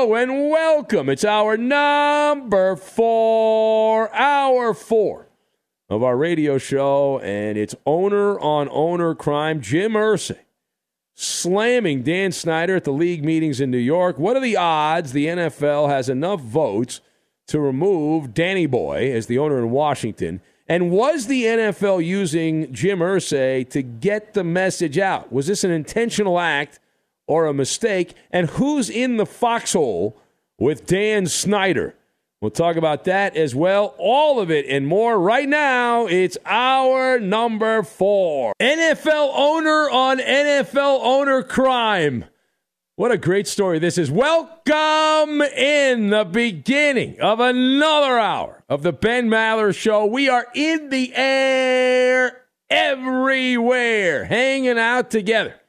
and welcome. It's hour number four, hour four of our radio show, and it's owner on owner crime. Jim Irsay slamming Dan Snyder at the league meetings in New York. What are the odds the NFL has enough votes to remove Danny Boy as the owner in Washington? And was the NFL using Jim Irsay to get the message out? Was this an intentional act? Or a mistake, and who's in the foxhole with Dan Snyder. We'll talk about that as well. All of it and more right now. It's hour number four. NFL owner on NFL owner crime. What a great story this is. Welcome in the beginning of another hour of the Ben Maller Show. We are in the air everywhere, hanging out together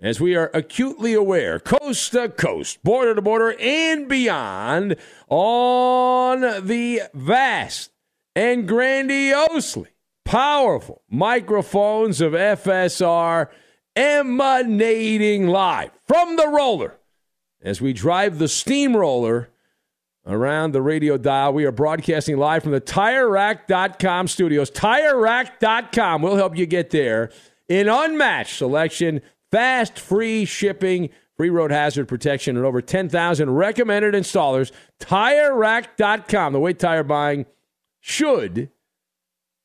as we are acutely aware, coast to coast, border to border, and beyond, on the vast and grandiosely powerful microphones of FSR emanating live from the roller as we drive the steamroller around the radio dial. We are broadcasting live from the TireRack.com studios. TireRack.com will help you get there in unmatched selection Fast, free shipping, free road hazard protection, and over 10,000 recommended installers. TireRack.com, the way tire buying should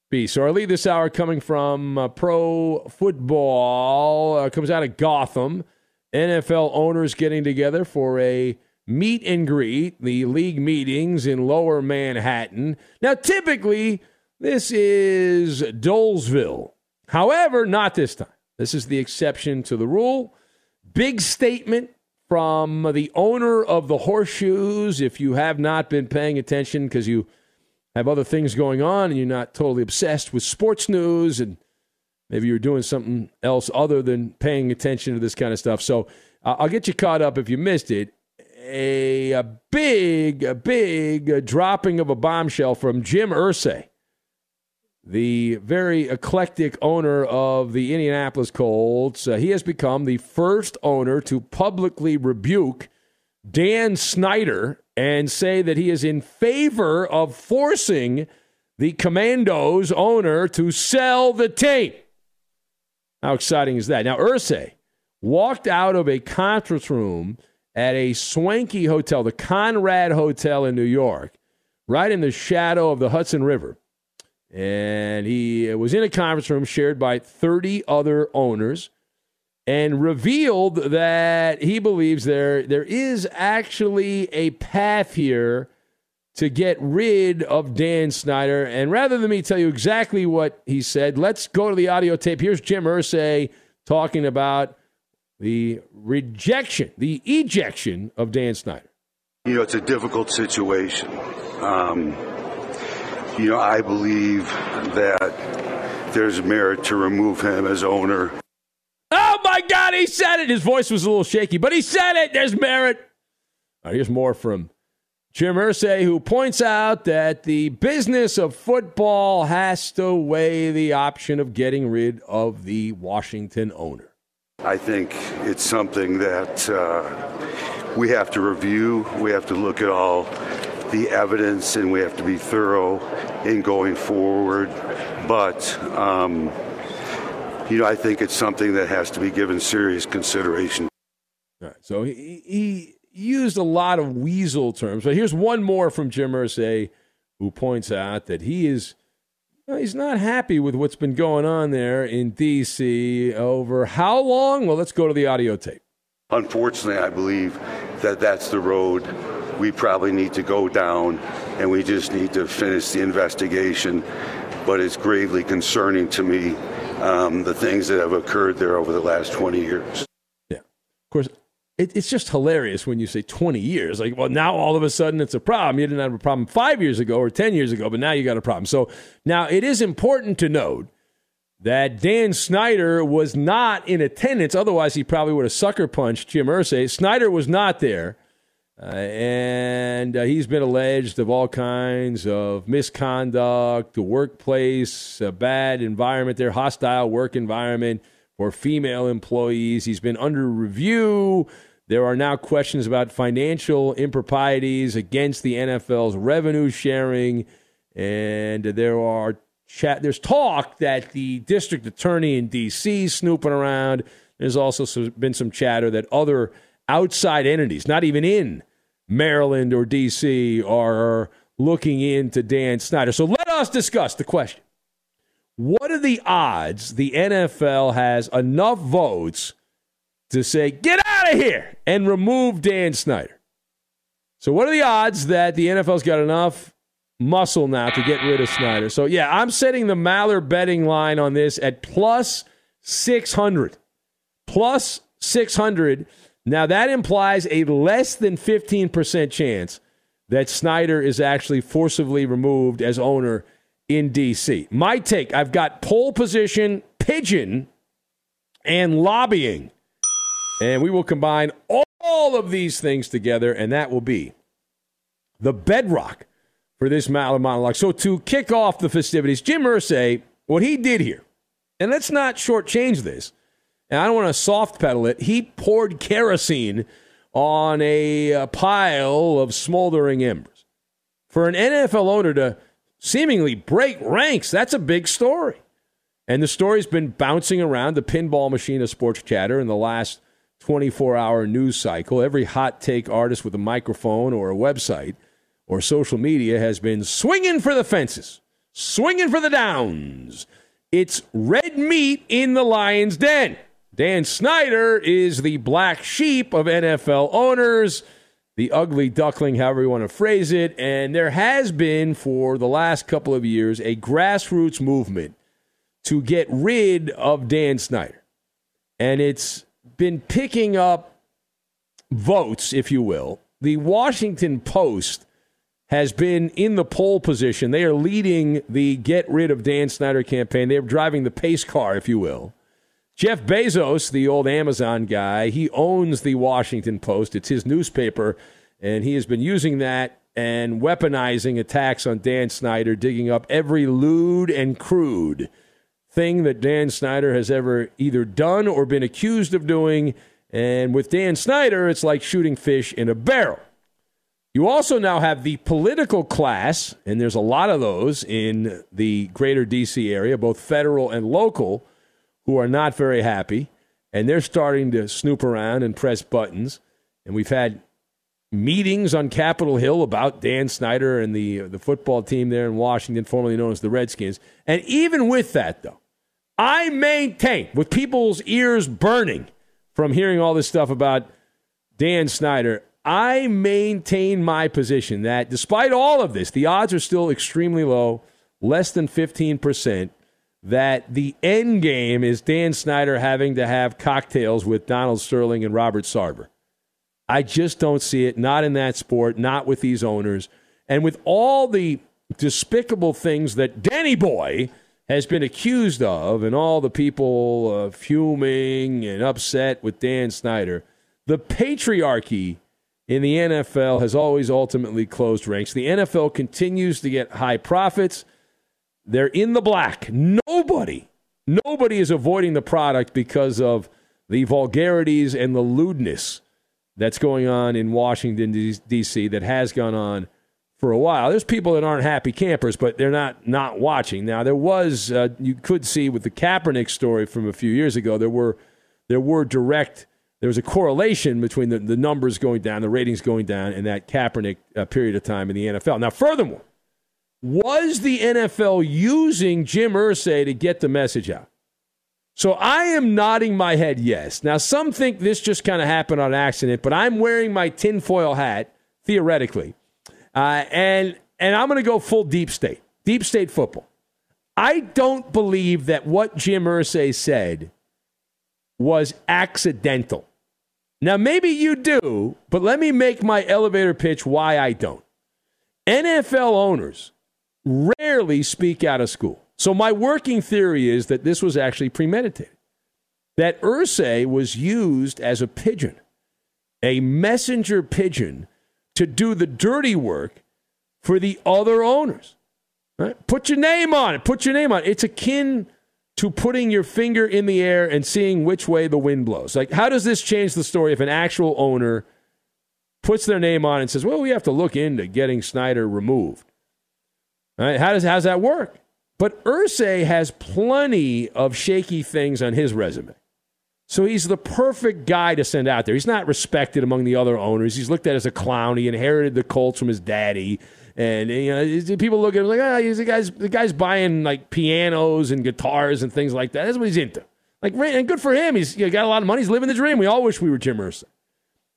be. So our lead this hour coming from uh, pro football uh, comes out of Gotham. NFL owners getting together for a meet and greet, the league meetings in lower Manhattan. Now, typically, this is Dolesville However, not this time. This is the exception to the rule. Big statement from the owner of the Horseshoes. If you have not been paying attention because you have other things going on and you're not totally obsessed with sports news and maybe you're doing something else other than paying attention to this kind of stuff. So uh, I'll get you caught up if you missed it. A, a big, a big dropping of a bombshell from Jim Irsay the very eclectic owner of the Indianapolis Colts. Uh, he has become the first owner to publicly rebuke Dan Snyder and say that he is in favor of forcing the Commanders owner to sell the team. How exciting is that? Now, Irsay walked out of a conference room at a swanky hotel, the Conrad Hotel in New York, right in the shadow of the Hudson River and he was in a conference room shared by 30 other owners and revealed that he believes there there is actually a path here to get rid of Dan Snyder. And rather than me tell you exactly what he said, let's go to the audio tape. Here's Jim Irsay talking about the rejection, the ejection of Dan Snyder. You know, it's a difficult situation. Um, you know, I believe that there's merit to remove him as owner. Oh my God, he said it. His voice was a little shaky, but he said it. There's merit. Right, here's more from Jim Irsay, who points out that the business of football has to weigh the option of getting rid of the Washington owner. I think it's something that uh, we have to review. We have to look at all the evidence and we have to be thorough in going forward. But, um, you know, I think it's something that has to be given serious consideration. All right. So he, he used a lot of weasel terms, but here's one more from Jim Irsay, who points out that he is. he's not happy with what's been going on there in D.C. over how long? Well, let's go to the audio tape. Unfortunately, I believe that that's the road we probably need to go down and we just need to finish the investigation. But it's gravely concerning to me um, the things that have occurred there over the last 20 years. Yeah. Of course, it, it's just hilarious when you say 20 years. Like, well, now all of a sudden it's a problem. You didn't have a problem five years ago or 10 years ago, but now you got a problem. So now it is important to note that Dan Snyder was not in attendance. Otherwise, he probably would have sucker punched Jim Irsay. Snyder was not there. Uh, and uh, he's been alleged of all kinds of misconduct, the workplace, a bad environment there, hostile work environment for female employees. He's been under review. There are now questions about financial improprieties against the NFL's revenue sharing, and there are chat. There's talk that the district attorney in D.C. Is snooping around. There's also been some chatter that other outside entities, not even in Maryland or D.C., are looking into Dan Snyder. So let us discuss the question. What are the odds the NFL has enough votes to say, get out of here and remove Dan Snyder? So, what are the odds that the NFL's got enough muscle now to get rid of Snyder? So, yeah, I'm setting the Maller betting line on this at plus 600. Plus 600 now, that implies a less than 15% chance that Snyder is actually forcibly removed as owner in D.C. My take I've got pole position, pigeon, and lobbying. And we will combine all of these things together, and that will be the bedrock for this monologue. So, to kick off the festivities, Jim Irsay, what he did here, and let's not shortchange this and I don't want to soft pedal it, he poured kerosene on a, a pile of smoldering embers. For an NFL owner to seemingly break ranks, that's a big story. And the story's been bouncing around the pinball machine of sports chatter in the last 24 hour news cycle. Every hot take artist with a microphone or a website or social media has been swinging for the fences, swinging for the downs. It's red meat in the lion's den. Dan Snyder is the black sheep of NFL owners, the ugly duckling, however you want to phrase it. And there has been, for the last couple of years, a grassroots movement to get rid of Dan Snyder. And it's been picking up votes, if you will. The Washington Post has been in the pole position. They are leading the get rid of Dan Snyder campaign. They're driving the pace car, if you will. Jeff Bezos, the old Amazon guy, he owns the Washington Post. It's his newspaper, and he has been using that and weaponizing attacks on Dan Snyder, digging up every lewd and crude thing that Dan Snyder has ever either done or been accused of doing. And with Dan Snyder, it's like shooting fish in a barrel. You also now have the political class, and there's a lot of those in the greater D.C. area, both federal and local, who are not very happy. And they're starting to snoop around and press buttons. And we've had meetings on Capitol Hill about Dan Snyder and the, uh, the football team there in Washington, formerly known as the Redskins. And even with that, though, I maintain, with people's ears burning from hearing all this stuff about Dan Snyder, I maintain my position that despite all of this, the odds are still extremely low, less than 15%, that the end game is Dan Snyder having to have cocktails with Donald Sterling and Robert Sarver. I just don't see it, not in that sport, not with these owners. And with all the despicable things that Danny Boy has been accused of, and all the people uh, fuming and upset with Dan Snyder, the patriarchy in the NFL has always ultimately closed ranks. The NFL continues to get high profits. They're in the black. Nobody, nobody is avoiding the product because of the vulgarities and the lewdness that's going on in Washington, D.C., that has gone on for a while. There's people that aren't happy campers, but they're not not watching. Now, there was, uh, you could see with the Kaepernick story from a few years ago, there were, there were direct, there was a correlation between the, the numbers going down, the ratings going down, and that Kaepernick uh, period of time in the NFL. Now, furthermore, was the NFL using Jim Irsay to get the message out? So I am nodding my head yes. Now, some think this just kind of happened on accident, but I'm wearing my tinfoil hat, theoretically. Uh, and, and I'm going to go full deep state, deep state football. I don't believe that what Jim Irsay said was accidental. Now, maybe you do, but let me make my elevator pitch why I don't. NFL owners rarely speak out of school. So my working theory is that this was actually premeditated. That Irsay was used as a pigeon, a messenger pigeon to do the dirty work for the other owners. Right? Put your name on it. Put your name on it. It's akin to putting your finger in the air and seeing which way the wind blows. Like, how does this change the story if an actual owner puts their name on it and says, well, we have to look into getting Snyder removed? Right? How does how's that work? But Irsay has plenty of shaky things on his resume. So he's the perfect guy to send out there. He's not respected among the other owners. He's looked at as a clown. He inherited the Colts from his daddy. And you know, people look at him like, oh, he's the guy's the guy's buying like pianos and guitars and things like that. That's what he's into. Like, and good for him. He's you know, got a lot of money. He's living the dream. We all wish we were Jim Irsay.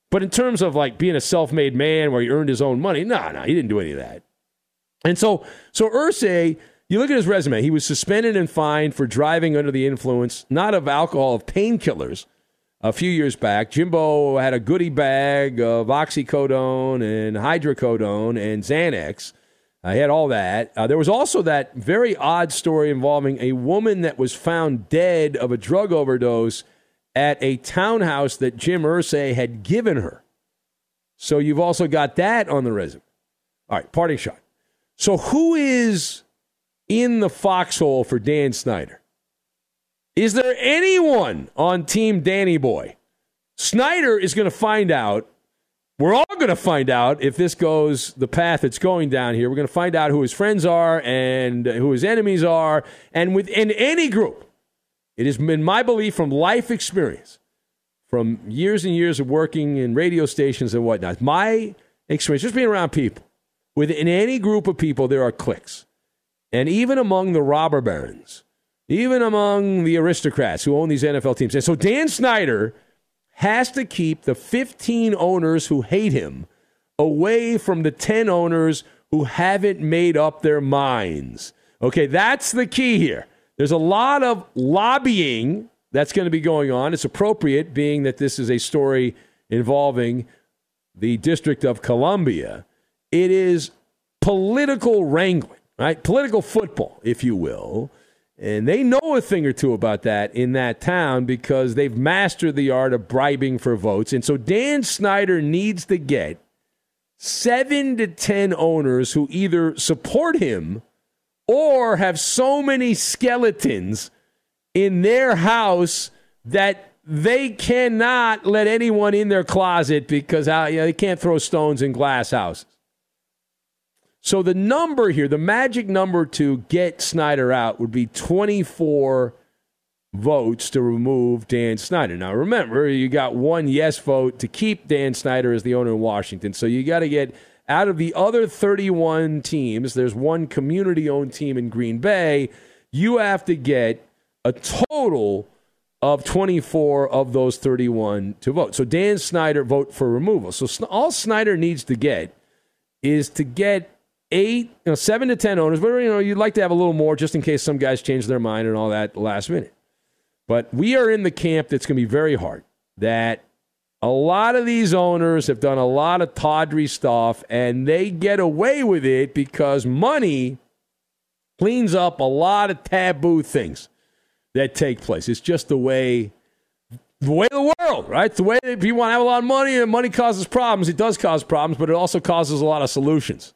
But in terms of like being a self-made man where he earned his own money, no, no, he didn't do any of that. And so, so Irsay you look at his resume. He was suspended and fined for driving under the influence, not of alcohol, of painkillers a few years back. Jimbo had a goodie bag of oxycodone and hydrocodone and Xanax. I uh, had all that. Uh, there was also that very odd story involving a woman that was found dead of a drug overdose at a townhouse that Jim Irsay had given her. So you've also got that on the resume. All right, parting shot. So who is in the foxhole for Dan Snyder? Is there anyone on Team Danny Boy? Snyder is going to find out. We're all going to find out if this goes the path it's going down here. We're going to find out who his friends are and who his enemies are. And within any group, it has been my belief from life experience, from years and years of working in radio stations and whatnot, my experience, just being around people, within any group of people, there are cliques. And even among the robber barons, even among the aristocrats who own these NFL teams. And so Dan Snyder has to keep the 15 owners who hate him away from the 10 owners who haven't made up their minds. Okay, that's the key here. There's a lot of lobbying that's going to be going on. It's appropriate, being that this is a story involving the District of Columbia. It is political wrangling, right? Political football, if you will. And they know a thing or two about that in that town because they've mastered the art of bribing for votes. And so Dan Snyder needs to get seven to 10 owners who either support him or have so many skeletons in their house that they cannot let anyone in their closet because uh, you know, they can't throw stones in glass houses. So the number here, the magic number to get Snyder out would be 24 votes to remove Dan Snyder. Now remember, you got one yes vote to keep Dan Snyder as the owner in Washington. So you got to get out of the other 31 teams, there's one community owned team in Green Bay. You have to get a total of 24 of those 31 to vote. So Dan Snyder vote for removal. So all Snyder needs to get is to get eight, you know, seven to 10 owners, but you know, you'd like to have a little more just in case some guys change their mind and all that last minute. But we are in the camp that's going to be very hard. That a lot of these owners have done a lot of tawdry stuff and they get away with it because money cleans up a lot of taboo things that take place. It's just the way the way of the world, right? The way if you want to have a lot of money and money causes problems, it does cause problems, but it also causes a lot of solutions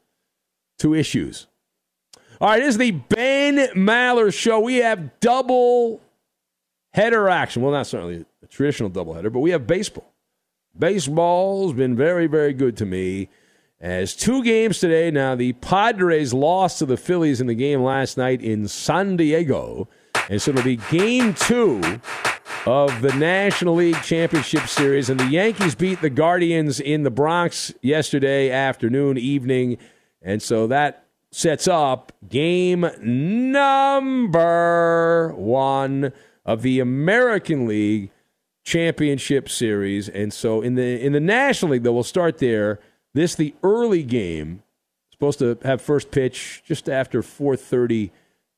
to issues. All right, this is the Ben Maller show. We have double header action. Well, not certainly a traditional double header, but we have baseball. Baseball's been very, very good to me. As two games today. Now, the Padres lost to the Phillies in the game last night in San Diego. And so it'll be game two of the National League Championship Series. And the Yankees beat the Guardians in the Bronx yesterday afternoon, evening. And so that sets up game number one of the American League Championship Series. And so in the in the National League, though, we'll start there. This the early game. Supposed to have first pitch just after 4:30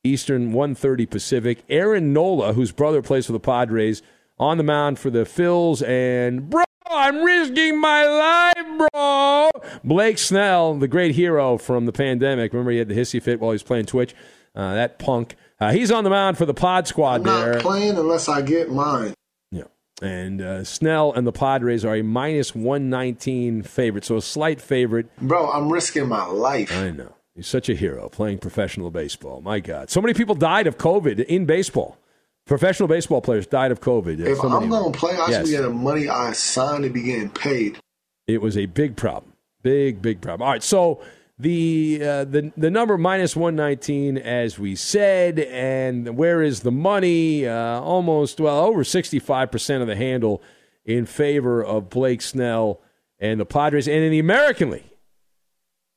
Eastern, 1:30 Pacific. Aaron Nola, whose brother plays for the Padres, on the mound for the Phils, and I'm risking my life, bro. Blake Snell, the great hero from the pandemic. Remember, he had the hissy fit while he was playing Twitch. Uh, that punk. Uh, he's on the mound for the Pod Squad I'm there. not playing unless I get mine. Yeah. And uh, Snell and the Padres are a minus 119 favorite, so a slight favorite. Bro, I'm risking my life. I know. He's such a hero playing professional baseball. My God. So many people died of COVID in baseball. Professional baseball players died of COVID. If So I'm going to play, I Yes. should be getting money I signed to be getting paid. It was a big problem. Big, big problem. All right, so the uh, the the number minus one nineteen, as we said, and where is the money? Uh, almost well over sixty five percent of the handle in favor of Blake Snell and the Padres, and in the American League.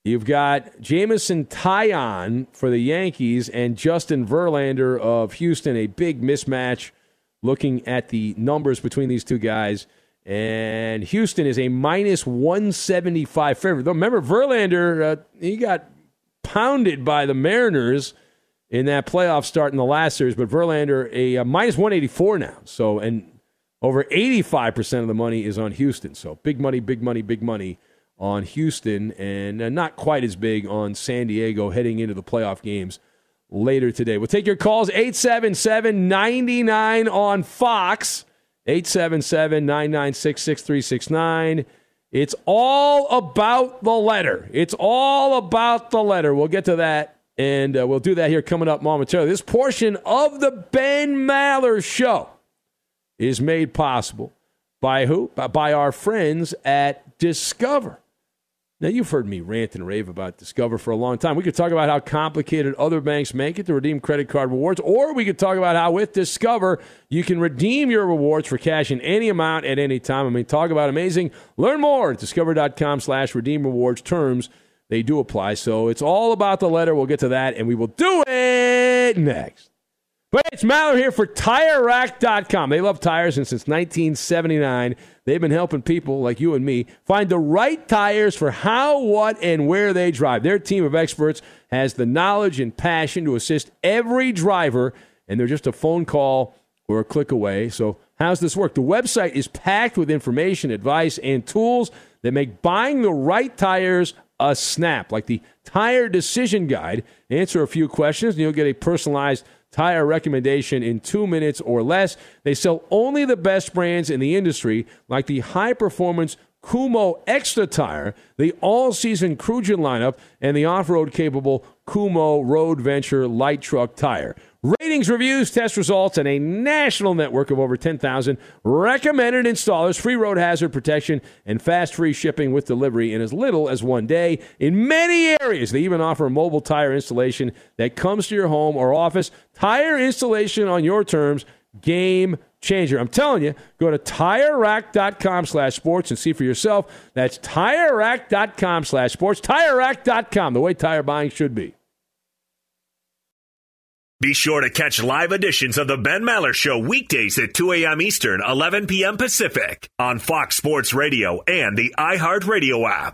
You've got Jameson Taillon for the Yankees and Justin Verlander of Houston, a big mismatch looking at the numbers between these two guys. And Houston is a minus 175 favorite. Remember, Verlander, uh, he got pounded by the Mariners in that playoff start in the last series, but Verlander, a, uh minus 184 now. So, and over 85% of the money is on Houston. So, big money, big money, big money on Houston, and uh, not quite as big on San Diego heading into the playoff games later today. We'll take your calls 877 99 on Fox, 877 996 6369. It's all about the letter. It's all about the letter. We'll get to that, and uh, we'll do that here coming up momentarily. This portion of the Ben Maller Show is made possible by who? By, by our friends at Discover. Now, you've heard me rant and rave about Discover for a long time. We could talk about how complicated other banks make it to redeem credit card rewards, or we could talk about how with Discover, you can redeem your rewards for cash in any amount at any time. I mean, talk about amazing. Learn more at discover.com slash redeem rewards terms. They do apply. So it's all about the letter. We'll get to that, and we will do it next. But it's Maller here for TireRack.com. They love tires, and since 1979, they've been helping people like you and me find the right tires for how, what, and where they drive. Their team of experts has the knowledge and passion to assist every driver and they're just a phone call or a click away. So, how's this work? The website is packed with information, advice, and tools that make buying the right tires a snap, like the Tire Decision Guide. Answer a few questions, and you'll get a personalized tire recommendation in two minutes or less. They sell only the best brands in the industry, like the high performance Kumho Ecsta tire, the all season Crugen lineup, and the off road capable Kumho Road Venture light truck tire. Ratings, reviews, test results, and a national network of over 10,000 recommended installers, free road hazard protection, and fast free shipping with delivery in as little as one day. In many areas, they even offer mobile tire installation that comes to your home or office. Tire installation on your terms. Game changer. I'm telling you, go to TireRack.com slash sports and see for yourself. That's TireRack.com slash sports. TireRack.com, the way tire buying should be. Be sure to catch live editions of the Ben Maller Show weekdays at 2 a.m. Eastern, 11 p.m. Pacific on Fox Sports Radio and the iHeartRadio app.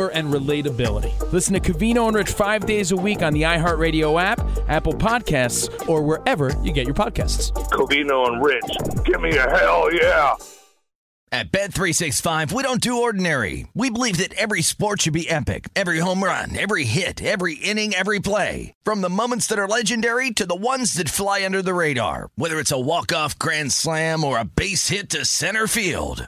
and relatability. Listen to Covino and Rich five days a week on the iHeartRadio app, Apple Podcasts, or wherever you get your podcasts. Covino and Rich, give me a hell yeah. At Bet365, we don't do ordinary. We believe that every sport should be epic. Every home run, every hit, every inning, every play. From the moments that are legendary to the ones that fly under the radar. Whether it's a walk-off grand slam or a base hit to center field.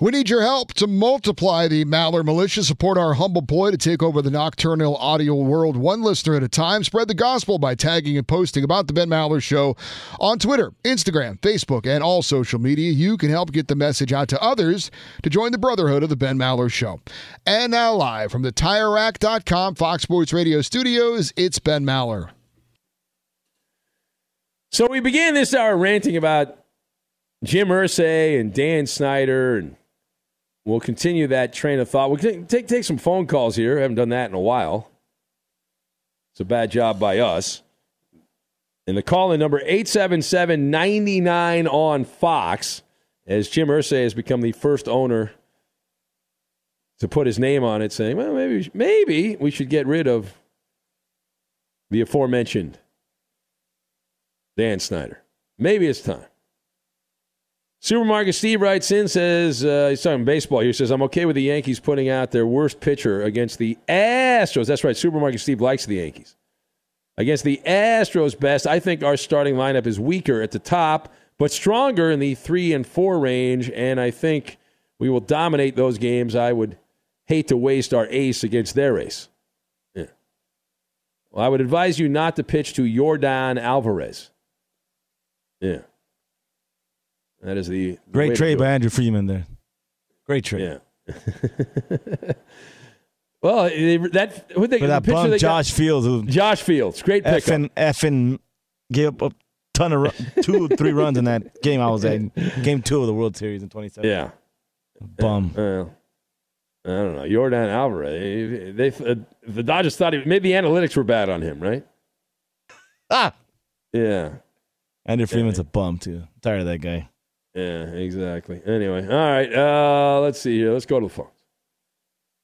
We need your help to multiply the Maller militia. Support our humble ploy to take over the nocturnal audio world one listener at a time. Spread the gospel by tagging and posting about the Ben Maller Show on Twitter, Instagram, Facebook, and all social media. You can help get the message out to others to join the brotherhood of the Ben Maller Show. And now, live from the TireRack.com Fox Sports Radio studios, it's Ben Maller. So we began this hour ranting about Jim Irsay and Dan Snyder and We'll continue that train of thought. We'll take, take some phone calls here. Haven't done that in a while. It's a bad job by us. And the call in number 877 99 on Fox, as Jim Irsay has become the first owner to put his name on it, saying, well, maybe, maybe we should get rid of the aforementioned Dan Snyder. Maybe it's time. Supermarket Steve writes in, says, uh, he's talking baseball here, says, I'm okay with the Yankees putting out their worst pitcher against the Astros. That's right, Supermarket Steve likes the Yankees. Against the Astros best, I think our starting lineup is weaker at the top, but stronger in the three and four range, and I think we will dominate those games. I would hate to waste our ace against their ace. Yeah. Well, I would advise you not to pitch to Yordan Alvarez. Yeah. That is the, great trade by Andrew Friedman there. Great trade. Yeah. well, that who they, For that the bum, Josh Fields. Who Josh Fields, great pick. Effing, effing gave up a ton of run, two, three runs in that game I was at. Game two of the World Series in 2017. Yeah. Bum. Uh, I don't know. Yordan Alvarez. They, uh, the Dodgers thought he, maybe the analytics were bad on him, right? Ah. Yeah. Andrew Friedman's yeah. a bum too. I'm tired of that guy. Yeah, exactly. Anyway, all right. Uh, let's see here. Let's go to the phones.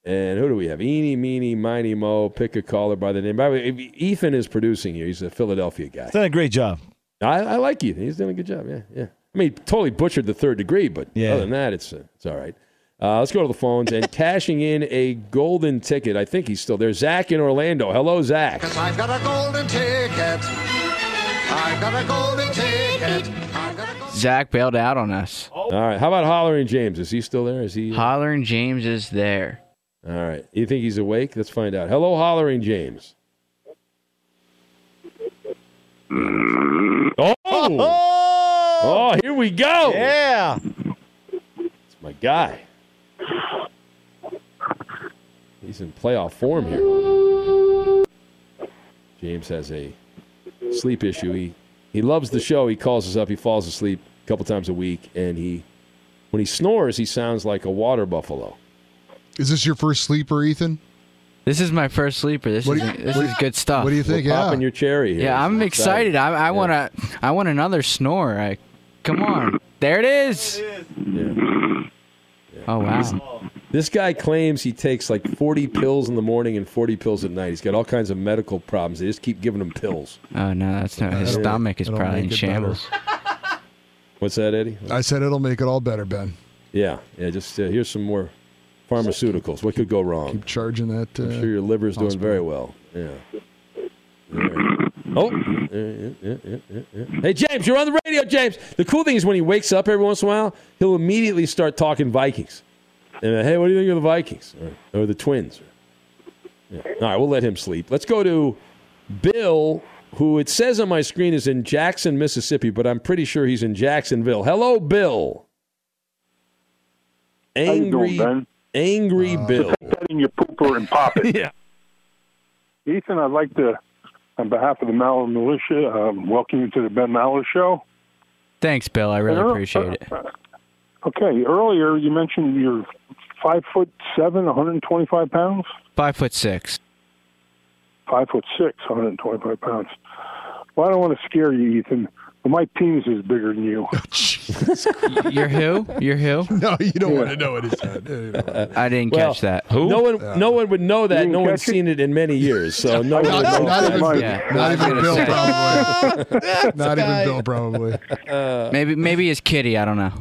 And who do we have? Eeny, meeny, miny, mo. Pick a caller by the name. By the way, Ethan is producing here. He's a Philadelphia guy. He's done a great job. I, I like Ethan. He's doing a good job. Yeah, yeah. I mean, totally butchered the third degree, but Yeah. other than that, it's uh, it's all right. Uh, let's go to the phones and cashing in a golden ticket. I think he's still there. Zach in Orlando. Hello, Zach. Cause I've got a golden ticket. I've got a golden ticket. I've got a Zach bailed out on us. All right. How about Hollering James? Is he still there? Is he? Uh, Hollering James is there. All right. You think he's awake? Let's find out. Hello, Hollering James. Mm-hmm. Oh! oh! Oh, here we go. Yeah. It's my guy. He's in playoff form here. James has a sleep issue. He he loves the show. He calls us up. He falls asleep a couple times a week, and he when he snores, he sounds like a water buffalo. Is this your first sleeper, Ethan? This is my first sleeper. This What is do you- this what- is good stuff. what do you think? We're Yeah. popping your cherry. Here. Yeah, I'm It's excited. I, I Yeah. want to. I want another snore. I, come on, there it is. Oh wow. This guy claims he takes like 40 pills in the morning and 40 pills at night. He's got all kinds of medical problems. They just keep giving him pills. Oh no, that's not. His stomach is probably in make it better. shambles. What's that, Eddie? I said it'll make it all better, Ben. Yeah, yeah. Just uh, here's some more pharmaceuticals. What could go wrong? Keep charging that. Uh, I'm sure your liver's doing very well. Yeah. There. Oh. Yeah, yeah, yeah. Hey, James, you're on the radio, James. The cool thing is when he wakes up every once in a while, he'll immediately start talking Vikings. And, uh, hey, what do you think of the Vikings? Or, or the Twins? All right, we'll let him sleep. Let's go to Bill, who it says on my screen is in Jackson, Mississippi, but I'm pretty sure he's in Jacksonville. Hello, Bill. you Angry, doing, Ben? angry Bill. Take that in your pooper and pop it. yeah. Ethan, I'd like to, on behalf of the Maller Militia, um, welcome you to the Ben Maller Show. Thanks, Bill. I really Uh, appreciate it. Okay, earlier you mentioned you're five foot seven, 125 pounds. Five foot six. Five foot six, 125 pounds. Well, I don't want to scare you, Ethan, but my penis is bigger than you. Oh, You're who? You're who? No, you don't want to know what he said. I didn't Well, catch that. Who? No one, no one would know that. No one's it? seen it in many years, so no one Not, would know. not even, Mike. Yeah, not even Bill, say. probably. not even Bill, probably. Maybe maybe it's Kitty. I don't know.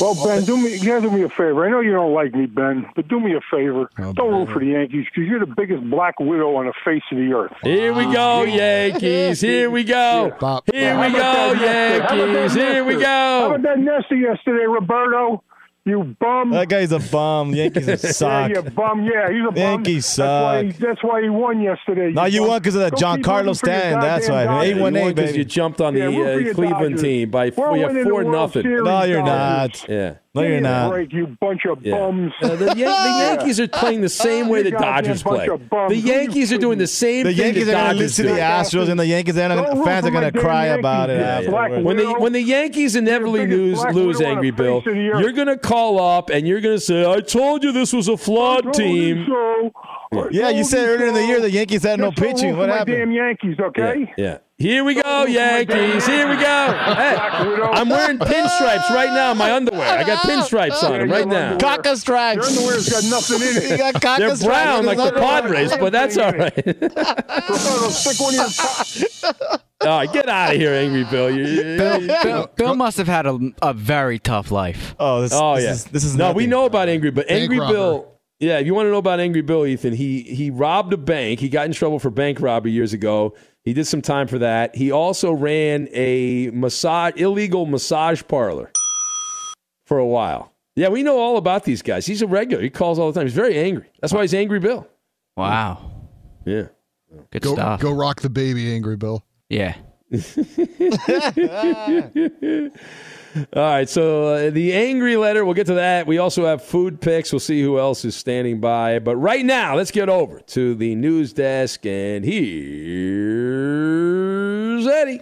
Well, Ben, do me, you gotta do me a favor. I know you don't like me, Ben, but do me a favor. Oh, don't root for the Yankees because you're the biggest black widow on the face of the earth. Here we go, Yankees. Here we go. Bob. Here we go, that Nestor? How about that Yankees. Here we Nestor? How go. about that Nestor yesterday, Roberto? You bum. That guy's a bum. Yankees yeah, suck. you bum. Yeah, he's a bum. Yankees That's why, he, suck. that's why he won yesterday. No, you won because of that John Carlos Giancarlo rooting for your Stanton. That's goddamn why. Dodgers. He won You eight, won because you jumped on the Yeah, root for uh, Cleveland Dodgers. team by We're four, yeah, winning four nothing. Series, No, you're Dodgers. not. Yeah. No, Give you're not. break, you bunch of Yeah. bums. Uh, the, Yan- the Yankees are playing the same way the Dodgers play. The Who Yankees are doing the same The thing Yankees the are going to listen to the. Astros, and the Yankees are Don't gonna, fans are going to cry damn about it Yeah, you yeah. black afterwards. When the when the Yankees inevitably You're the biggest lose, lose Angry Bill, face of the earth. you're gonna call up and you're gonna say, "I told you this was a flawed team." so. Yeah, you said earlier in the year the Yankees had no pitching. What happened? Damn Yankees, okay? Yeah, yeah. Here we go, Don't root for my damn Yankees. Here we go. Hey, I'm wearing pinstripes right now in my underwear. I got pinstripes on them right now. Caca stripes. Your underwear's got nothing in You it. got caca They're brown like the. Padres, but that's all right. Stick one in. All right, get out of here, Angry Bill. You- you- Bill, Bill, Bill must have had a, a very tough life. Oh, this, Oh this yeah, is this is no. We know about Angry Bill. Bank Angry robber. Bill. Yeah, if you want to know about Angry Bill, Ethan, he he robbed a bank. He got in trouble for bank robbery years ago. He did some time for that. He also ran a massage illegal massage parlor for a while. Yeah, we know all about these guys. He's a regular. He calls all the time. He's very angry. That's why he's Angry Bill. Wow, Yeah. good Go, stuff. go rock the baby, Angry Bill. Yeah. All right, so uh, the angry letter, we'll get to that. We also have food picks. We'll see who else is standing by. But right now, let's get over to the news desk, and here's Eddie.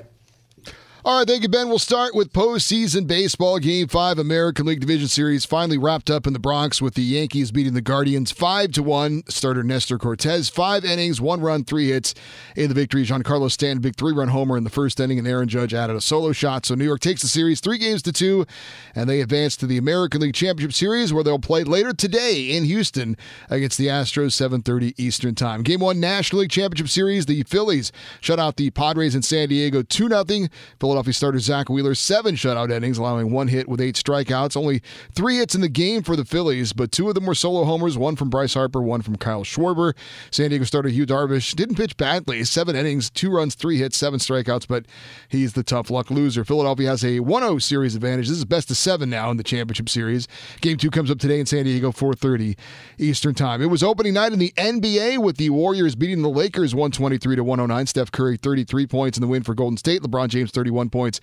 All right, thank you, Ben. We'll start with postseason baseball. Game five, American League Division Series finally wrapped up in the Bronx with the Yankees beating the Guardians five to one. Starter Nestor Cortes, five innings, one run, three hits in the victory. Giancarlo Stanton, big three-run homer in the first inning, and Aaron Judge added a solo shot. So New York takes the series three games to two, and they advance to the American League Championship Series, where they'll play later today in Houston against the Astros, 7:30 Eastern Time. Game one, National League Championship Series. The Phillies shut out the Padres in San Diego, two 0 Philadelphia starter Zack Wheeler, seven shutout innings, allowing one hit with eight strikeouts. Only three hits in the game for the Phillies, but two of them were solo homers, one from Bryce Harper, one from Kyle Schwarber. San Diego starter Yu Darvish didn't pitch badly, seven innings, two runs, three hits, seven strikeouts, but he's the tough luck loser. Philadelphia has a 1 0 series advantage. This is best of seven now in the championship series. Game two comes up today in San Diego, 4:30 Eastern Time. It was opening night in the NBA with the Warriors beating the Lakers 123 to 109. Steph Curry 33 points in the win for Golden State. LeBron James 31 points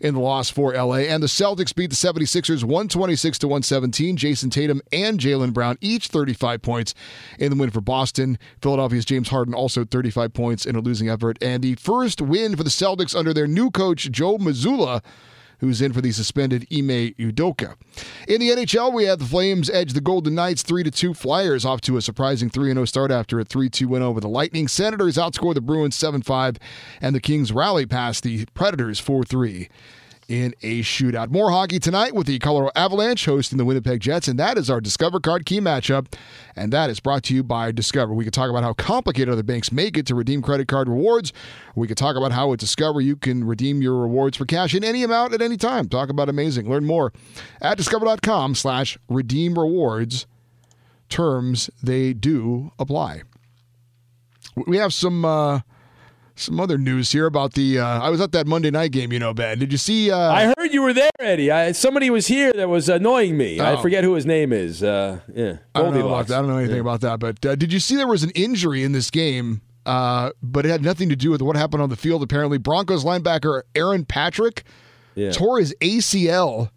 in the loss for LA. And the Celtics beat the 76ers 126 to 117. Jayson Tatum and Jaylen Brown each 35 points in the win for Boston. Philadelphia's James Harden also 35 points in a losing effort. And the first win for the Celtics under their new coach Joe Mazzulla who's in for the suspended Ime Udoka. In the NHL, we had the Flames edge the Golden Knights 3 2 Flyers off to a surprising 3 0 start after a 3 2 win over the Lightning. Senators outscore the Bruins 7 5, and the Kings rally past the Predators 4 3 in a shootout. More hockey tonight with the Colorado Avalanche hosting the Winnipeg Jets, and that is our Discover Card key matchup. And that is brought to you by Discover. We could talk about how complicated other banks make it to redeem credit card rewards. We could talk about how at Discover you can redeem your rewards for cash in any amount at any time. Talk about amazing. Learn more at discover.com slash redeem rewards. Terms they do apply. We have some uh, some other news here about the. Uh, I was at that Monday night game, you know, Ben. Did you see? Uh, I heard you were there, Eddie. I, somebody was here that was annoying me. I Oh. forget who his name is. Uh, yeah, I don't know about that. I don't know anything Yeah. about that. But uh, did you see there was an injury in this game? Uh, but it had nothing to do with what happened on the field. Apparently, Broncos linebacker Aaron Patrick Yeah. tore his ACL.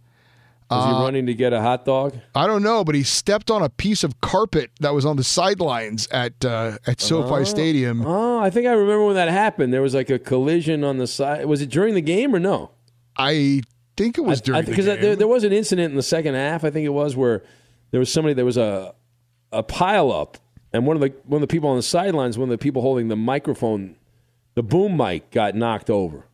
Was he Uh, running to get a hot dog? I don't know, but he stepped on a piece of carpet that was on the sidelines at uh, at SoFi Oh. Stadium. Oh, I think I remember when that happened. There was like a collision on the side. Was it during the game or no? I think it was during because game. there, there was an incident in the second half. I think it was where there was somebody. There was a a pile up, and one of the one of the people on the sidelines, one of the people holding the microphone, the boom mic, got knocked over.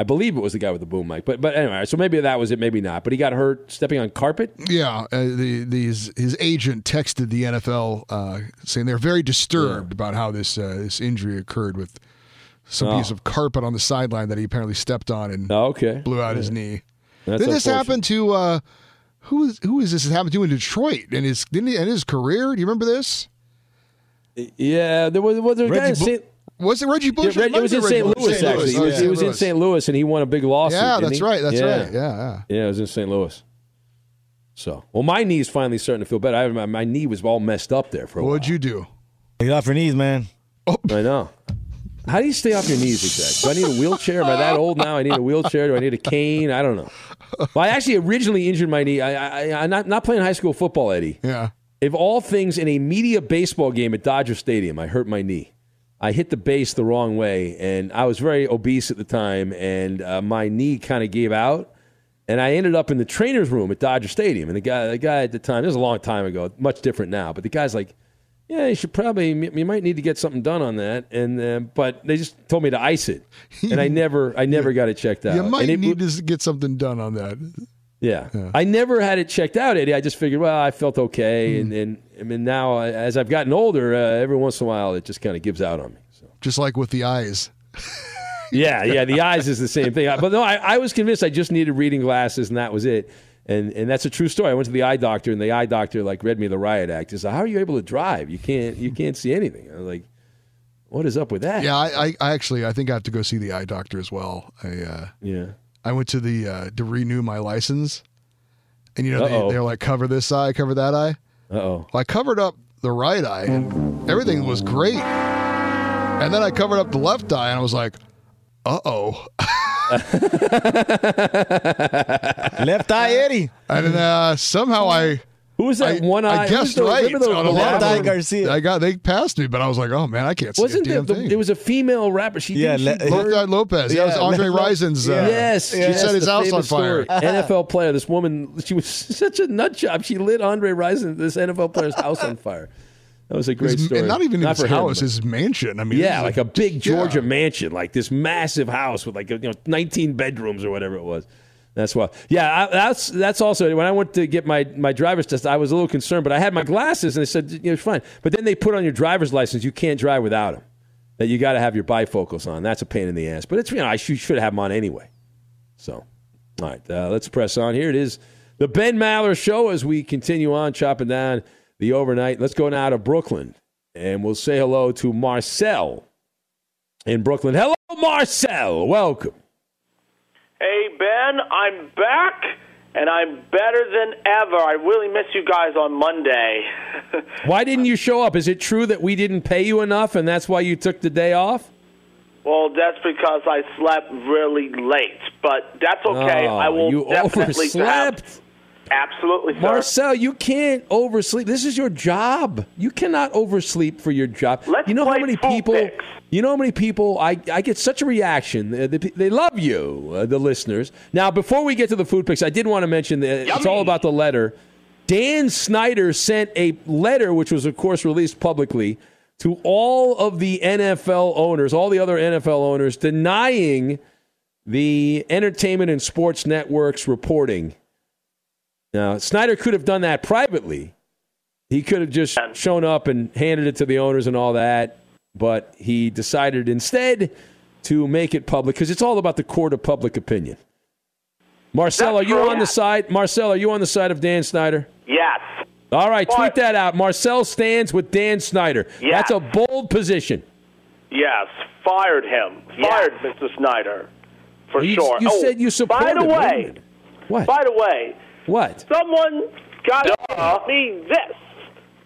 I believe it was the guy with the boom mic, but but anyway, so maybe that was it, maybe not. But he got hurt stepping on carpet. Yeah, uh, the these his agent texted the NFL uh, saying they're very disturbed about how this uh, this injury occurred with some Oh. piece of carpet on the sideline that he apparently stepped on and okay. blew out his knee. That's Didn't this unfortunate. happen to uh, who is who is this happened to in Detroit in his didn't he, in his career? Do you remember this? Yeah, there was was there a guy in St. Was it Reggie Bush? Yeah, It Reg- might it was in St. Reggie Louis, Bush. actually. He Oh, was, yeah, he was in St. Louis, and he won a big lawsuit. Yeah, that's he? right, that's yeah. right. Yeah, yeah. Yeah, it was in St. Louis. So, well, my knee's finally starting to feel better. I, my, my knee was all messed up there for a What'd you do? Get off your knees, man. while. I know. How do you stay off your knees exactly? Do I need a wheelchair? Am I that old now? I need a wheelchair. Do I need a cane? I don't know. Well, I actually originally injured my knee. I, I, I not not playing high school football, Eddie. Yeah. Of all things, in a media baseball game at Dodger Stadium, I hurt my knee. I hit the base the wrong way, and I was very obese at the time, and uh, my knee kind of gave out, and I ended up in the trainer's room at Dodger Stadium. And the guy, the guy at the time, this was a long time ago, much different now, but the guy's like, "Yeah, you should probably, you might need to get something done on that." And uh, but they just told me to ice it, and I never, I never got it checked out. You might And it- need to get something done on that. Yeah. I never had it checked out, Eddie. I just figured, well, I felt okay, Hmm. and, and I mean now uh, as I've gotten older, uh, every once in a while it just kind of gives out on me. Just like with the eyes. Yeah, yeah. The eyes is the same thing, but no, I, I was convinced I just needed reading glasses, and that was it. And and that's a true story. I went to the eye doctor, and the eye doctor like read me the riot act. He said, "How are you able to drive? You can't you can't see anything." I was like, "What is up with that?" Yeah, I, I, I actually I think I have to go see the eye doctor as well. I uh, yeah. I went to the uh, to renew my license, and you know they, they're like cover this eye, cover that eye. Uh oh. Well, I covered up the right eye, and everything was great. And then I covered up the left eye, and I was like, "Uh oh." Left eye Eddie. And then uh, somehow I Who was that I, one eye? I guessed who's the- right. remember the- on a the lot of rapper? them. Garcia. I got they passed me, but I was like, oh man, I can't see Wasn't a damn there, thing. the, there was a female rapper? She Yeah, didn't she Le- Lopez Lopez. Yeah, it was Andre Le- Rison's. Uh, yes, she yes, set his house on fire. NFL player. This woman, she was such a nut job. She lit Andre Rison, this NFL player's house on fire. That was a great His- story. not even Not his for him, house, but- his mansion. I mean, yeah, like a big Georgia yeah. mansion, like this massive house with like you know 19 bedrooms or whatever it was. That's why. Yeah, I, that's that's also when I went to get my my driver's test, I was a little concerned, but I had my glasses and they said you know it's fine. But then they put on your driver's license, you can't drive without them. That you got to have your bifocals on. That's a pain in the ass. But it's you know I should, should have them on anyway. So, all right, uh, let's press on. Here it is, the Ben Maller Show as we continue on chopping down the overnight. Let's go now to Brooklyn and we'll say hello to Marcel in Brooklyn. Hello, Marcel. Welcome. Hey, Ben, I'm back, and I'm better than ever. I really miss you guys on Monday. Why didn't you show up? Is it true that we didn't pay you enough and that's why you took the day off? well, that's because I slept really late, but that's okay. Oh, I will you definitely overslept. have- Absolutely, sir. Marcel, you can't oversleep. This is your job. You cannot oversleep for your job. Let's you know how many people? picks. You know how many people? I, I get such a reaction. They, they, they love you, uh, the listeners. Now, before we get to the food picks, I did want to mention that it's all about the letter. Dan Snyder sent a letter, which was, of course, released publicly to all of the NFL owners, all the other NFL owners, denying the entertainment and sports networks reporting. Now, Snyder could have done that privately. He could have just shown up and handed it to the owners and all that, but he decided instead to make it public because it's all about the court of public opinion. Marcel, are you on the side? Marcel, are you on the side of Dan Snyder? Yes. All right, tweet that out. Marcel stands with Dan Snyder. That's a bold position. Yes, fired him. Fired Mr. Snyder, for You- sure. you oh, said you By supported the him. Wait a way. What? By the way, What? someone got me this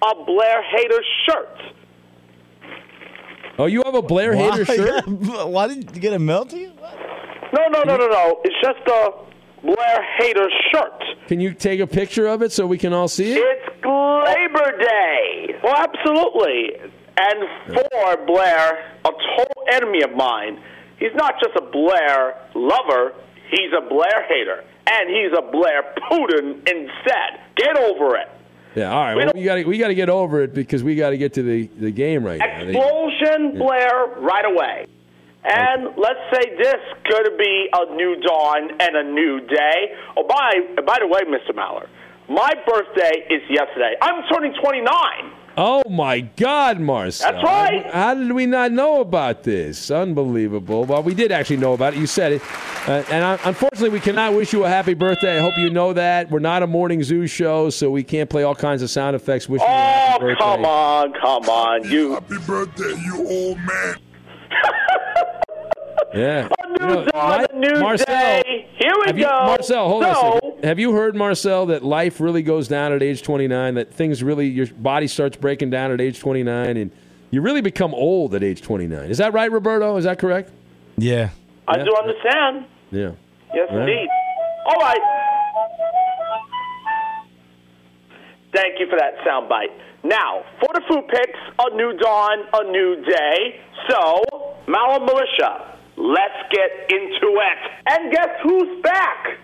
a Blair hater shirt. Oh, you have a Blair Why? hater shirt? Why did you get a mail to you? No, no, no, no, no. It's just a Blair hater shirt. Can you take a picture of it so we can all see it? It's Labor Day. Well, absolutely. And for Blair, a total enemy of mine, he's not just a Blair lover, he's a Blair hater. And he's a Blair Putin instead. Get over it. Yeah, all right. We Well, we got to we got to get over it because we got to get to the, the game right now. Explosion Blair right away. And let's say this could be a new dawn and a new day. Oh, by by the way, Mr. Maller, my birthday is yesterday. I'm turning 29. Oh my God, Marcel! That's right. How did we not know about this? Unbelievable. Well, we did actually know about it. You said it, uh, and uh, unfortunately, we cannot wish you a happy birthday. I hope you know that we're not a morning zoo show, so we can't play all kinds of sound effects. Wishing you a happy Oh, birthday. come on, come on, you. Happy birthday, you old man. Yeah. You know, dawn, a new Marcel, day. Here we have you- Marcel, hold on a second. Have you heard, Marcel, that life really goes down at age 29? That things really, your body starts breaking down at age 29, and you really become old at age 29. Is that right, Roberto? Is that correct? Yeah. I do understand. Yeah. Yes, Yeah. indeed. All right. Thank you for that soundbite. Now, for the food picks, a new dawn, a new day. So, Maller Militia, let's get into it. And guess who's back?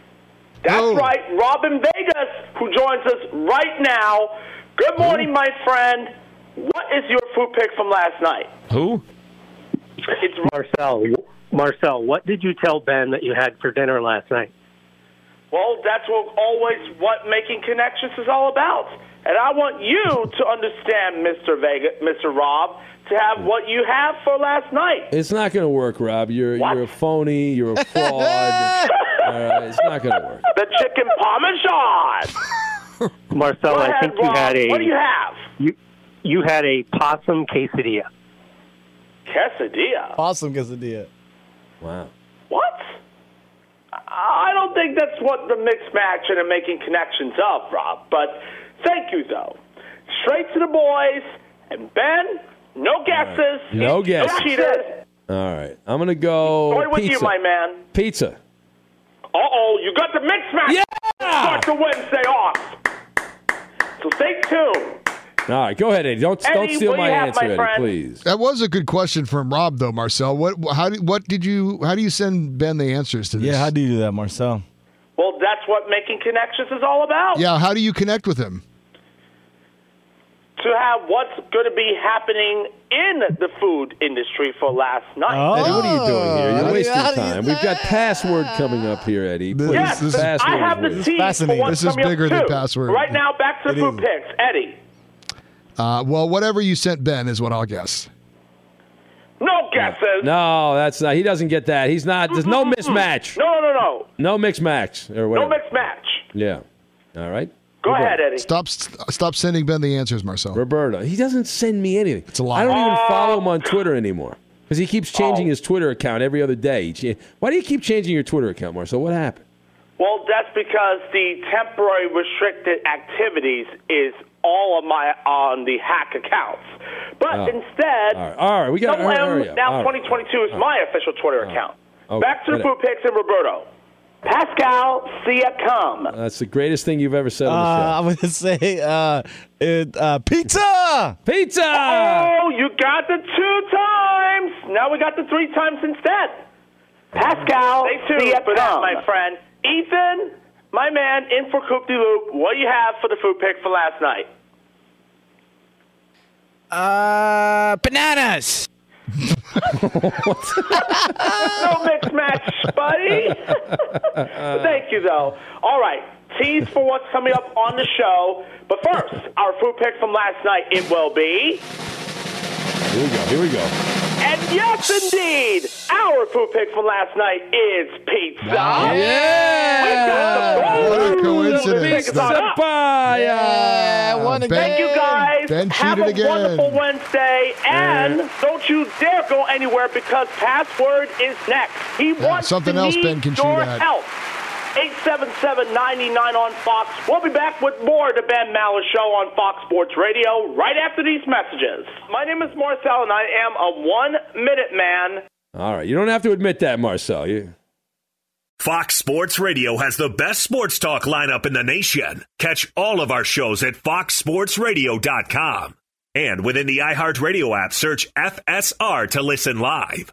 That's right, Robin Vegas, who joins us right now. Good morning, my friend. What is your food pick from last night? Who? It's Marcel. Marcel, what did you tell Ben that you had for dinner last night? Well, that's what always what making connections is all about. And I want you to understand, Mr. Vega, Mr. Rob, to have what you have for last night. It's not going to work, Rob. You're you're a phony. You're a fraud. All right, it's not going to work. The chicken parmesan. Marcel, Go I ahead, think you had a What do you have? you you had a possum quesadilla. Quesadilla. Awesome quesadilla. Wow. What? I don't think that's what the mix match and making connections of, Rob. But thank you, though. Straight to the boys. And Ben, no guesses. No guesses. cheaters. All right, I'm going to go Going with pizza. you, my man. Pizza. Uh oh, you got the mix match. Yeah! Start the Wednesday off. So stay tuned. All right, go ahead, Eddie. Don't don't steal my answer, my Eddie, please. That was a good question from Rob, though, Marcel. What? How? do- What did you? How do you send Ben the answers to this? Yeah, how do you do that, Marcel? Well, that's what making connections is all about. Yeah, how do you connect with him? To have what's going to be happening in the food industry for last night. Eddie, what are you doing here? You're How you- wasting you- time. We've got password coming up here, Eddie. Please, Yes, password I have is the weird. team for This is bigger than password. Right now, back to the It food is. picks. Eddie, Uh, well, whatever you sent Ben is what I'll guess. no guesses. No, that's not. He doesn't get that. He's not. There's no mismatch. No, no, no, no. No mixed match or whatever. No whatever. mixed match. Yeah. All right. Go Roberto. ahead, Eddie. Stop. Stop sending Ben the answers, Marcel. Roberto. He doesn't send me anything. It's a lie. I don't even Oh. follow him on Twitter anymore because he keeps changing oh. his Twitter account every other day. Why do you keep changing your Twitter account, Marcel? What happened? Well, that's because the temporary restricted activities is all of my on the hack accounts. But Oh. instead, All right. All right. We got. no, hurry, now All right. 2022 is my official Twitter account. Okay, Back to the whatever. food picks and Roberto. Pascal Siakam. That's the greatest thing you've ever said Uh, on the show. I'm gonna say uh, it, uh, pizza. Pizza. Oh, you got the two times. Now we got the three times instead. Pascal Stay tuned for that, Siakam. my friend. Ethan, my man, in for Coop de Loop. What do you have for the food pick for last night? Uh, bananas. no mixed match, buddy. Thank you, though. All right, tease for what's coming up on the show. But first, our food pick from last night. It will be. Here we go. Here we go. And yes, indeed, our food pick from last night is pizza. Yeah! What a coincidence. Pick us on up. Yeah, one again. Thank you guys. Ben Have a again. wonderful Wednesday, and don't you dare go anywhere because password is next. He wants something to else need Ben can cheat your at. help. 877-99 on Fox. We'll be back with more of the Ben Maller Show on Fox Sports Radio right after these messages. My name is Marcel, and I am a one-minute man. All right. You don't have to admit that, Marcel. You. Fox Sports Radio has the best sports talk lineup in the nation. Catch all of our shows at foxsportsradio.com. And within the iHeartRadio app, search FSR to listen live.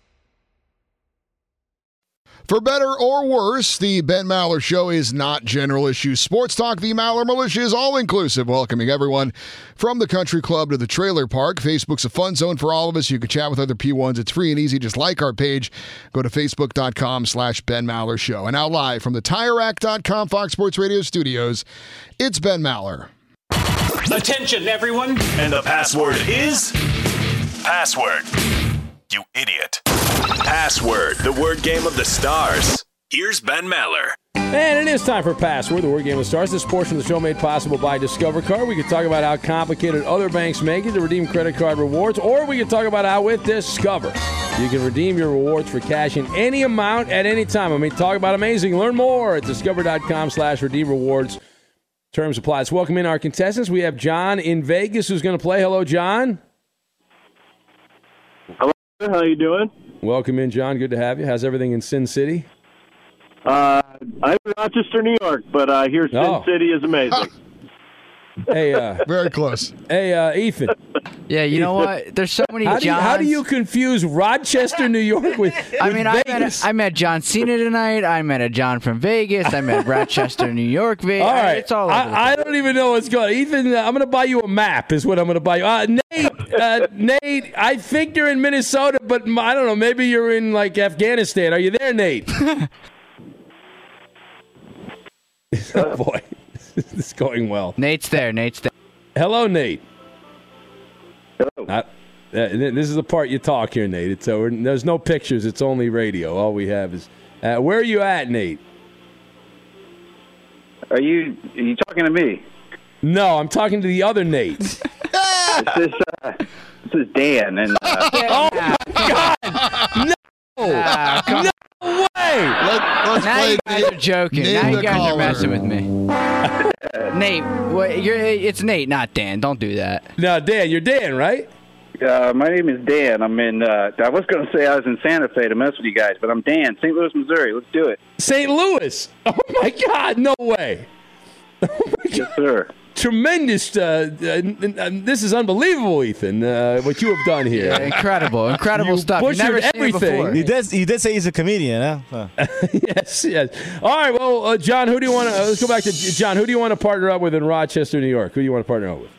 For better or worse, the Ben Maller Show is not general issue sports talk. The Maller Militia is all inclusive, welcoming everyone from the country club to the trailer park. Facebook's a fun zone for all of us. You can chat with other P1s. It's free and easy. Just like our page. Go to facebook.com slash Ben Maller Show. And now live from the TireRack.com Fox Sports Radio studios, it's Ben Maller. Attention, everyone. And the password is password. You idiot. Password, the word game of the stars. Here's Ben Maller. And it is time for Password, the word game of stars. This portion of the show made possible by Discover Card. We could talk about how complicated other banks make it to redeem credit card rewards, or we could talk about how with Discover you can redeem your rewards for cash in any amount at any time. I mean, talk about amazing. Learn more at discover.com slash redeem rewards. Terms apply. Let's welcome in our contestants. We have John in Vegas who's going to play. Hello, John. Hello. How you doing? Welcome in, John. Good to have you. How's everything in Sin City? Uh, I'm in Rochester, New York, but uh, here Sin Oh. City is amazing. Hey, uh, very close. Hey, uh, Ethan. Yeah, you know what? There's so many How do, you, how do you confuse Rochester, New York with? I with mean, I met, I met John Cena tonight. I met a John from Vegas. I met Rochester, New York. Ve- All right, It's all over. the I, I don't even know what's going. on. Ethan, uh, I'm going to buy you a map. Is what I'm going to buy you. Uh, name uh, Nate, I think you're in Minnesota, but I don't know. Maybe you're in like Afghanistan. Are you there, Nate? oh boy, this is going well. Nate's there. Nate's there. Hello, Nate. Hello. this is the part you talk here, Nate. It's, uh, we're- there's no pictures. It's only radio. All we have is. Uh, where are you at, Nate? Are you are you talking to me? No, I'm talking to the other Nate. this is uh, this is Dan, and uh, oh my God! No! Ah, no way! now you guys are joking. name now you the guys caller. are messing with me. Nate, what, you're, it's Nate, not Dan. Don't do that. No, Dan, you're Dan, right? uh, my name is Dan. I'm in. Uh, I was going to say I was in Santa Fe to mess with you guys, but I'm Dan, St. Louis, Missouri. Let's do it. St. Louis. Oh my God! No way. Yes, sir. Tremendous. Uh, uh, n- n- this is unbelievable, Ethan. Uh, what you have done here. Yeah, incredible, incredible You stuff. You've never butchered seen everything. before. He did. He did say he's a comedian. Huh? Huh. yes, yes. All right. Well, uh, John, who do you want to? Uh, let's go back to John. Who do you want to partner up with in Rochester, New York? Who do you want to partner up with?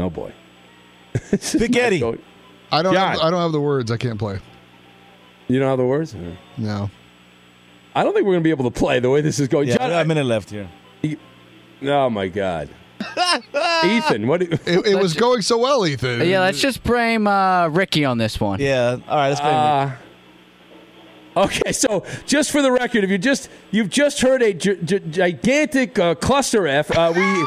Oh boy. Spaghetti. I don't. John. Have, I don't have the words. I can't play. You don't have the words? No. I don't think we're going to be able to play the way this is going. Yeah, John, we got a minute left here. Oh my God. Ethan, what? You, It, it was going so well, Ethan. Yeah, let's just blame uh, Ricky on this one. Yeah. All right. Let's play. Uh, Okay, so just for the record, if you just you've just heard a gi- gi- gigantic uh, cluster F, uh, we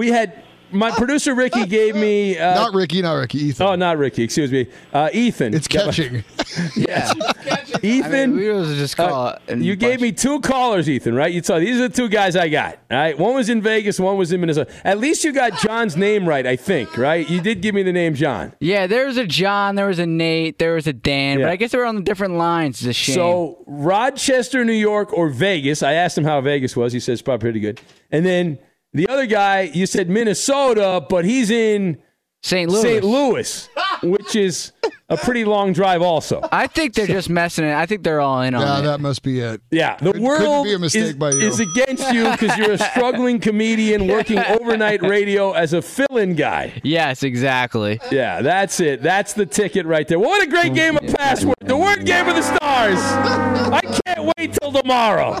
we had my producer Ricky gave me uh, not Ricky, not Ricky. Ethan. Oh, not Ricky. Excuse me, uh, Ethan. It's catching. yeah, catching. Ethan. I mean, we was just call uh, it and you gave me two callers, Ethan. Right? You saw these are the two guys I got. All right, one was in Vegas, one was in Minnesota. At least you got John's name right, I think. Right? You did give me the name John. Yeah, there was a John, there was a Nate, there was a Dan, Yeah. but I guess they were on the different lines. It's a shame. So Rochester, New York, or Vegas. I asked him how Vegas was. He says it's probably pretty good. And then the other guy, you said Minnesota, but he's in St. Louis. St. Louis, which is a pretty long drive, also. I think they're just messing it. I think they're all in on Yeah, it. that must be it. Yeah, the Could- couldn't world be a mistake is, by you. is against you because you're a struggling comedian working overnight radio as a fill-in guy. Yes, exactly. Yeah, that's it. That's the ticket right there. What a great oh, game of password. The word game of the stars. I can't wait till tomorrow.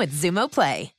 with Xumo Play.